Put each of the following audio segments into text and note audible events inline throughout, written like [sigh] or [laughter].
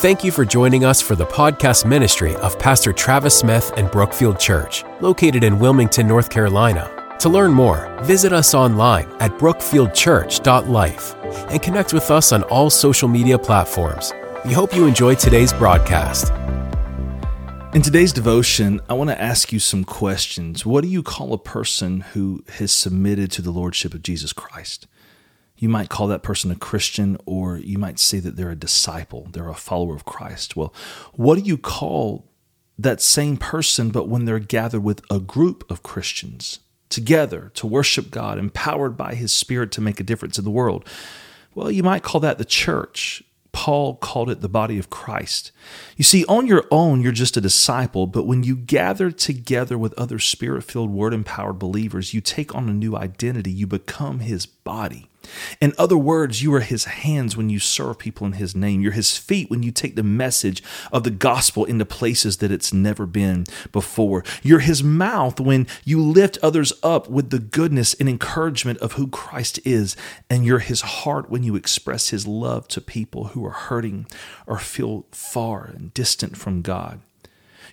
Thank you for joining us for the podcast ministry of Pastor Travis Smith and Brookfield Church, located in Wilmington, North Carolina. To learn more, visit us online at brookfieldchurch.life and connect with us on all social media platforms. We hope you enjoyed today's broadcast. In today's devotion, I want to ask you some questions. What do you call a person who has submitted to the Lordship of Jesus Christ? You might call that person a Christian, or you might say that they're a disciple, they're a follower of Christ. Well, what do you call that same person, but when they're gathered with a group of Christians together to worship God, empowered by His Spirit to make a difference in the world? Well, you might call that the church. Paul called it the body of Christ. You see, on your own, you're just a disciple, but when you gather together with other spirit filled, word empowered believers, you take on a new identity. You become his body. In other words, you are his hands when you serve people in his name. You're his feet when you take the message of the gospel into places that it's never been before. You're his mouth when you lift others up with the goodness and encouragement of who Christ is. And you're his heart when you express his love to people who are hurting or feel far and distant from God.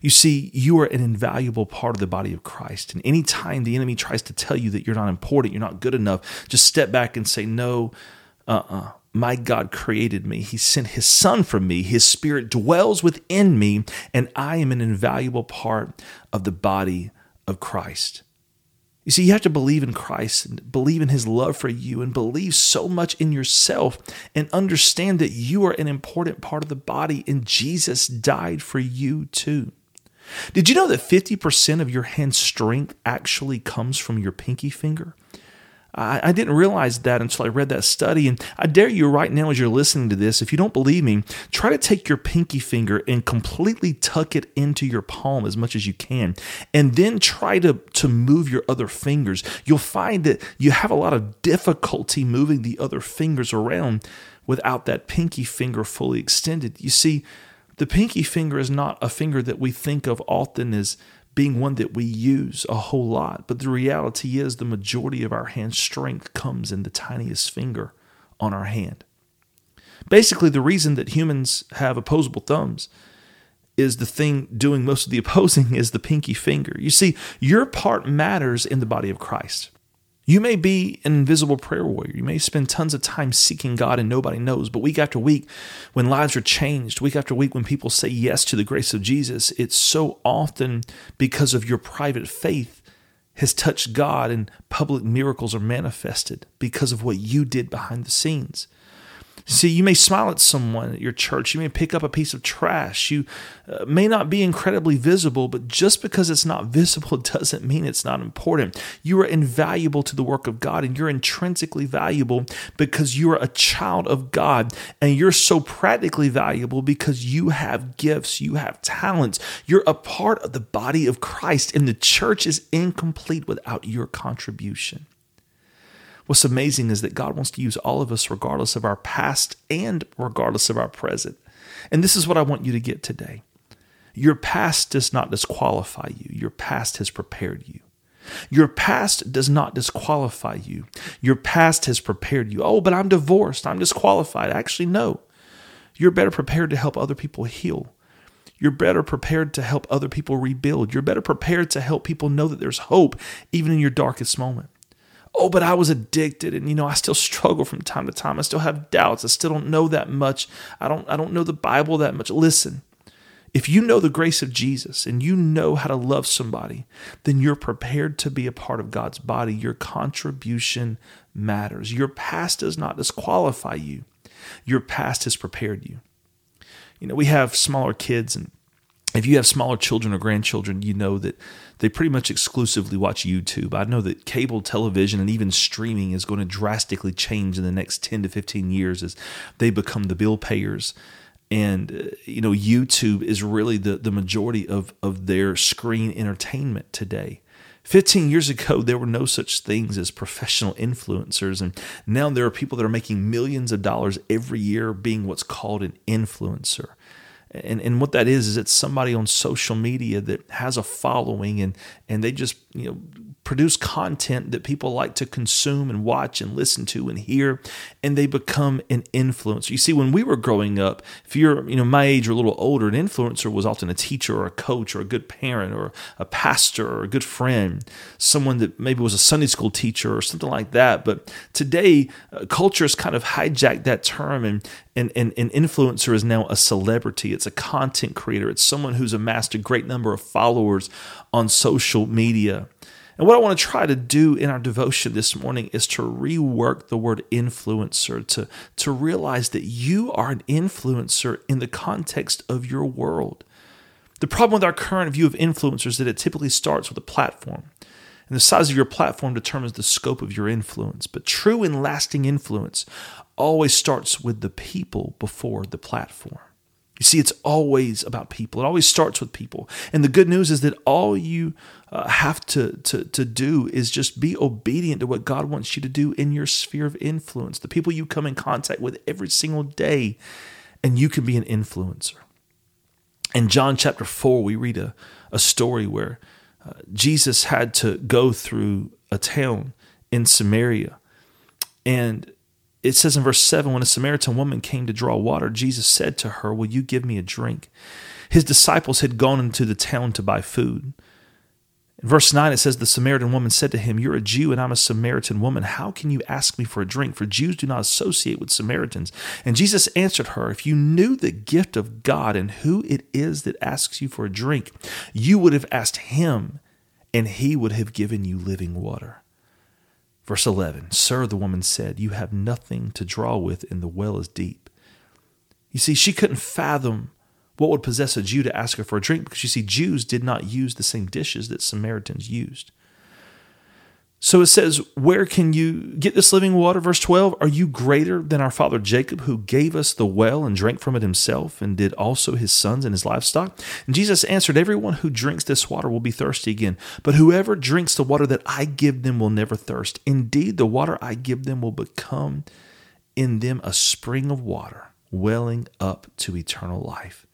You see, you are an invaluable part of the body of Christ. And anytime the enemy tries to tell you that you're not important, you're not good enough, just step back and say, No, uh uh-uh. uh My God created me. He sent His Son for me. His Spirit dwells within me, and I am an invaluable part of the body of Christ. You see, you have to believe in Christ and believe in his love for you and believe so much in yourself and understand that you are an important part of the body and Jesus died for you too. Did you know that 50% of your hand strength actually comes from your pinky finger? I, I didn't realize that until I read that study. And I dare you right now, as you're listening to this, if you don't believe me, try to take your pinky finger and completely tuck it into your palm as much as you can. And then try to, to move your other fingers. You'll find that you have a lot of difficulty moving the other fingers around without that pinky finger fully extended. You see, the pinky finger is not a finger that we think of often as being one that we use a whole lot, but the reality is the majority of our hand strength comes in the tiniest finger on our hand. Basically, the reason that humans have opposable thumbs is the thing doing most of the [laughs] opposing is the pinky finger. You see, your part matters in the body of Christ. You may be an invisible prayer warrior. You may spend tons of time seeking God and nobody knows. But week after week, when lives are changed, week after week, when people say yes to the grace of Jesus, it's so often because of your private faith has touched God and public miracles are manifested because of what you did behind the scenes. See, you may smile at someone at your church. You may pick up a piece of trash. You uh, may not be incredibly visible, but just because it's not [laughs] visible doesn't mean it's not important. You are invaluable to the work of God, and you're intrinsically valuable because you are a child of God, and you're so practically valuable because you have gifts, you have talents. You're a part of the body of Christ, and the church is incomplete without your contribution. What's amazing is that God wants to use all of us regardless of our past and regardless of our present. And this is what I want you to get today. Your past does not disqualify you, your past has prepared you. Your past does not disqualify you. Your past has prepared you. Oh, but I'm divorced. I'm disqualified. Actually, no. You're better prepared to help other people heal. You're better prepared to help other people rebuild. You're better prepared to help people know that there's hope even in your darkest moment oh, but I was addicted and you know, I still struggle from time to time. I still have doubts. I still don't know that much. I don't I don't know the Bible that much. Listen. If you know the grace of Jesus and you know how to love somebody, then you're prepared to be a part of God's body. Your contribution matters. Your past does not disqualify you. Your past has prepared you. You know, we have smaller kids and if you have smaller children or grandchildren, you know that they pretty much exclusively watch YouTube. I know that cable television and even streaming is going to drastically change in the next 10 to 15 years as they become the bill payers. And, uh, you know, YouTube is really the, the majority of, of their screen entertainment today. 15 years ago, there were no such things as professional influencers. And now there are people that are making millions of dollars every year being what's called an influencer. And, and what that is is it's somebody on social media that has a following and and they just you know produce content that people like to consume and watch and listen to and hear and they become an influencer. You see when we were growing up if you're you know my age or a little older an influencer was often a teacher or a coach or a good parent or a pastor or a good friend someone that maybe was a sunday school teacher or something like that. But today uh, culture has kind of hijacked that term and and, and an influencer is now a celebrity. It's a content creator. It's someone who's amassed a great number of followers on social media and what I want to try to do in our devotion this morning is to rework the word influencer, to, to realize that you are an influencer in the context of your world. The problem with our current view of influencers is that it typically starts with a platform. And the size of your platform determines the scope of your influence. But true and lasting influence always starts with the people before the platform. You see, it's always about people. It always starts with people. And the good news is that all you uh, have to, to, to do is just be obedient to what God wants you to do in your sphere of influence, the people you come in contact with every single day, and you can be an influencer. In John chapter 4, we read a, a story where uh, Jesus had to go through a town in Samaria. And it says in verse 7 when a Samaritan woman came to draw water, Jesus said to her, Will you give me a drink? His disciples had gone into the town to buy food. In verse 9, it says, The Samaritan woman said to him, You're a Jew and I'm a Samaritan woman. How can you ask me for a drink? For Jews do not associate with Samaritans. And Jesus answered her, If you knew the gift of God and who it is that asks you for a drink, you would have asked him, and he would have given you living water. Verse 11 Sir, the woman said, You have nothing to draw with, and the well is deep. You see, she couldn't fathom what would possess a Jew to ask her for a drink because you see, Jews did not use the same dishes that Samaritans used. So it says, Where can you get this living water? Verse 12 Are you greater than our father Jacob, who gave us the well and drank from it himself, and did also his sons and his livestock? And Jesus answered, Everyone who drinks this water will be thirsty again, but whoever drinks the water that I give them will never thirst. Indeed, the water I give them will become in them a spring of water, welling up to eternal life.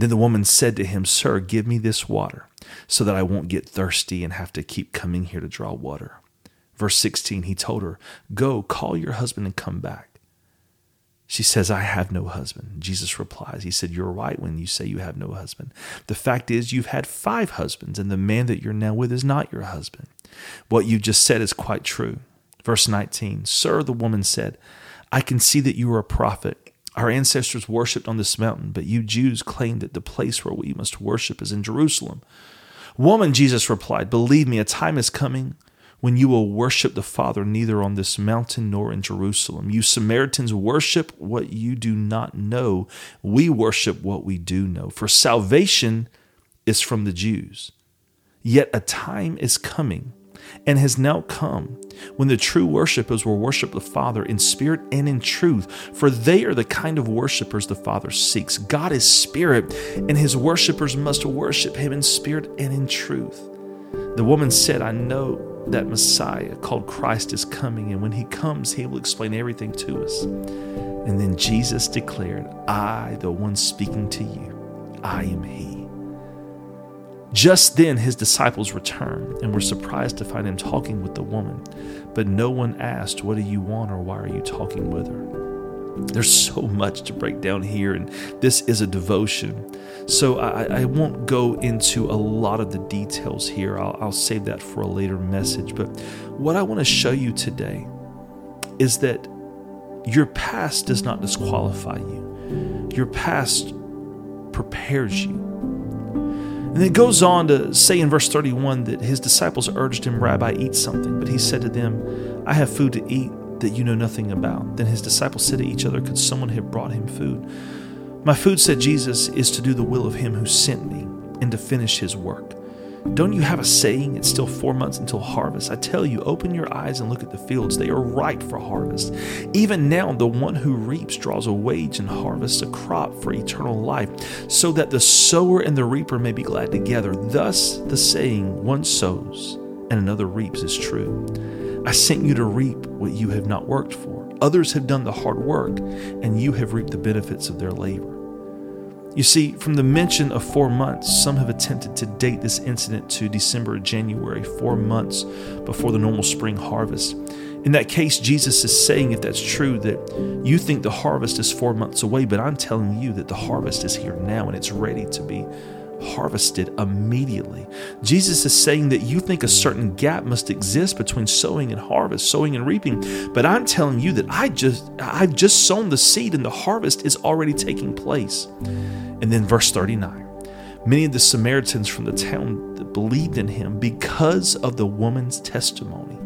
Then the woman said to him, Sir, give me this water so that I won't get thirsty and have to keep coming here to draw water. Verse 16, he told her, Go, call your husband and come back. She says, I have no husband. Jesus replies, He said, You're right when you say you have no husband. The fact is, you've had five husbands, and the man that you're now with is not your husband. What you just said is quite true. Verse 19, Sir, the woman said, I can see that you are a prophet. Our ancestors worshipped on this mountain, but you Jews claim that the place where we must worship is in Jerusalem. Woman, Jesus replied, Believe me, a time is coming when you will worship the Father neither on this mountain nor in Jerusalem. You Samaritans worship what you do not know. We worship what we do know. For salvation is from the Jews. Yet a time is coming and has now come when the true worshipers will worship the Father in spirit and in truth, for they are the kind of worshipers the Father seeks. God is spirit, and his worshipers must worship him in spirit and in truth. The woman said, I know that Messiah called Christ is coming, and when he comes, he will explain everything to us. And then Jesus declared, I, the one speaking to you, I am he. Just then his disciples returned and were surprised to find him talking with the woman. But no one asked, What do you want or why are you talking with her? There's so much to break down here, and this is a devotion. So I, I won't go into a lot of the details here. I'll, I'll save that for a later message. But what I want to show you today is that your past does not disqualify you, your past prepares you. And it goes on to say in verse 31 that his disciples urged him, Rabbi, eat something. But he said to them, I have food to eat that you know nothing about. Then his disciples said to each other, Could someone have brought him food? My food, said Jesus, is to do the will of him who sent me and to finish his work. Don't you have a saying, it's still four months until harvest? I tell you, open your eyes and look at the fields. They are ripe for harvest. Even now, the one who reaps draws a wage and harvests a crop for eternal life, so that the sower and the reaper may be glad together. Thus, the saying, one sows and another reaps, is true. I sent you to reap what you have not worked for. Others have done the hard work, and you have reaped the benefits of their labor. You see, from the mention of four months, some have attempted to date this incident to December or January, four months before the normal spring harvest. In that case, Jesus is saying, if that's true, that you think the harvest is four months away, but I'm telling you that the harvest is here now and it's ready to be harvested immediately. Jesus is saying that you think a certain gap must exist between sowing and harvest, sowing and reaping, but I'm telling you that I just I've just sown the seed and the harvest is already taking place. And then verse 39. Many of the Samaritans from the town believed in him because of the woman's testimony.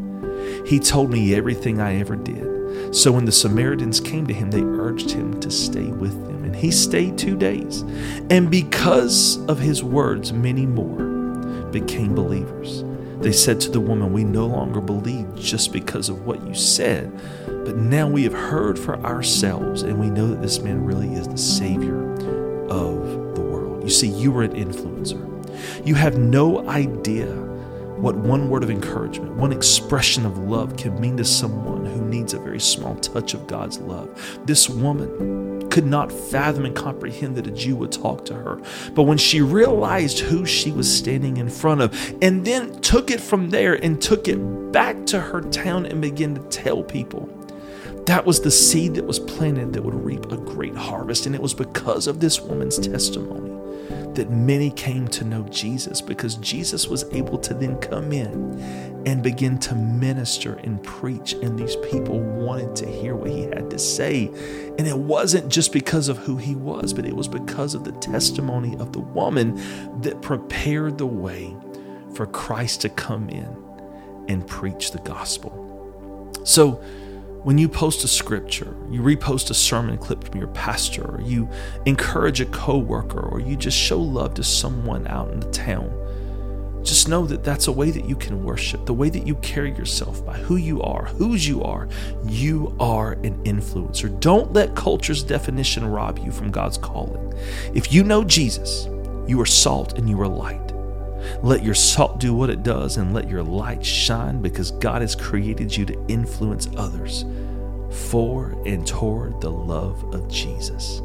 He told me everything I ever did. So when the Samaritans came to him, they urged him to stay with them. He stayed two days. And because of his words, many more became believers. They said to the woman, We no longer believe just because of what you said, but now we have heard for ourselves, and we know that this man really is the Savior of the world. You see, you were an influencer. You have no idea what one word of encouragement, one expression of love can mean to someone who needs a very small touch of God's love. This woman could not fathom and comprehend that a Jew would talk to her. But when she realized who she was standing in front of, and then took it from there and took it back to her town and began to tell people, that was the seed that was planted that would reap a great harvest. And it was because of this woman's testimony that many came to know Jesus because Jesus was able to then come in and begin to minister and preach. And these people wanted to hear what he had to say. And it wasn't just because of who he was, but it was because of the testimony of the woman that prepared the way for Christ to come in and preach the gospel. So, when you post a scripture, you repost a sermon clip from your pastor, or you encourage a coworker, or you just show love to someone out in the town, just know that that's a way that you can worship, the way that you carry yourself by who you are, whose you are. You are an influencer. Don't let culture's definition rob you from God's calling. If you know Jesus, you are salt and you are light. Let your salt do what it does and let your light shine because God has created you to influence others for and toward the love of Jesus.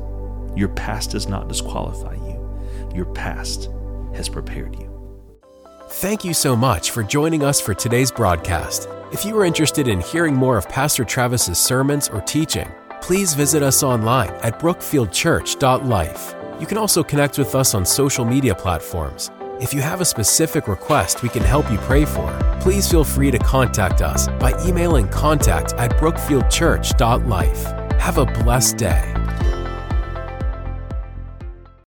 Your past does not disqualify you, your past has prepared you. Thank you so much for joining us for today's broadcast. If you are interested in hearing more of Pastor Travis's sermons or teaching, please visit us online at brookfieldchurch.life. You can also connect with us on social media platforms if you have a specific request we can help you pray for, please feel free to contact us by emailing contact at brookfieldchurch.life. Have a blessed day.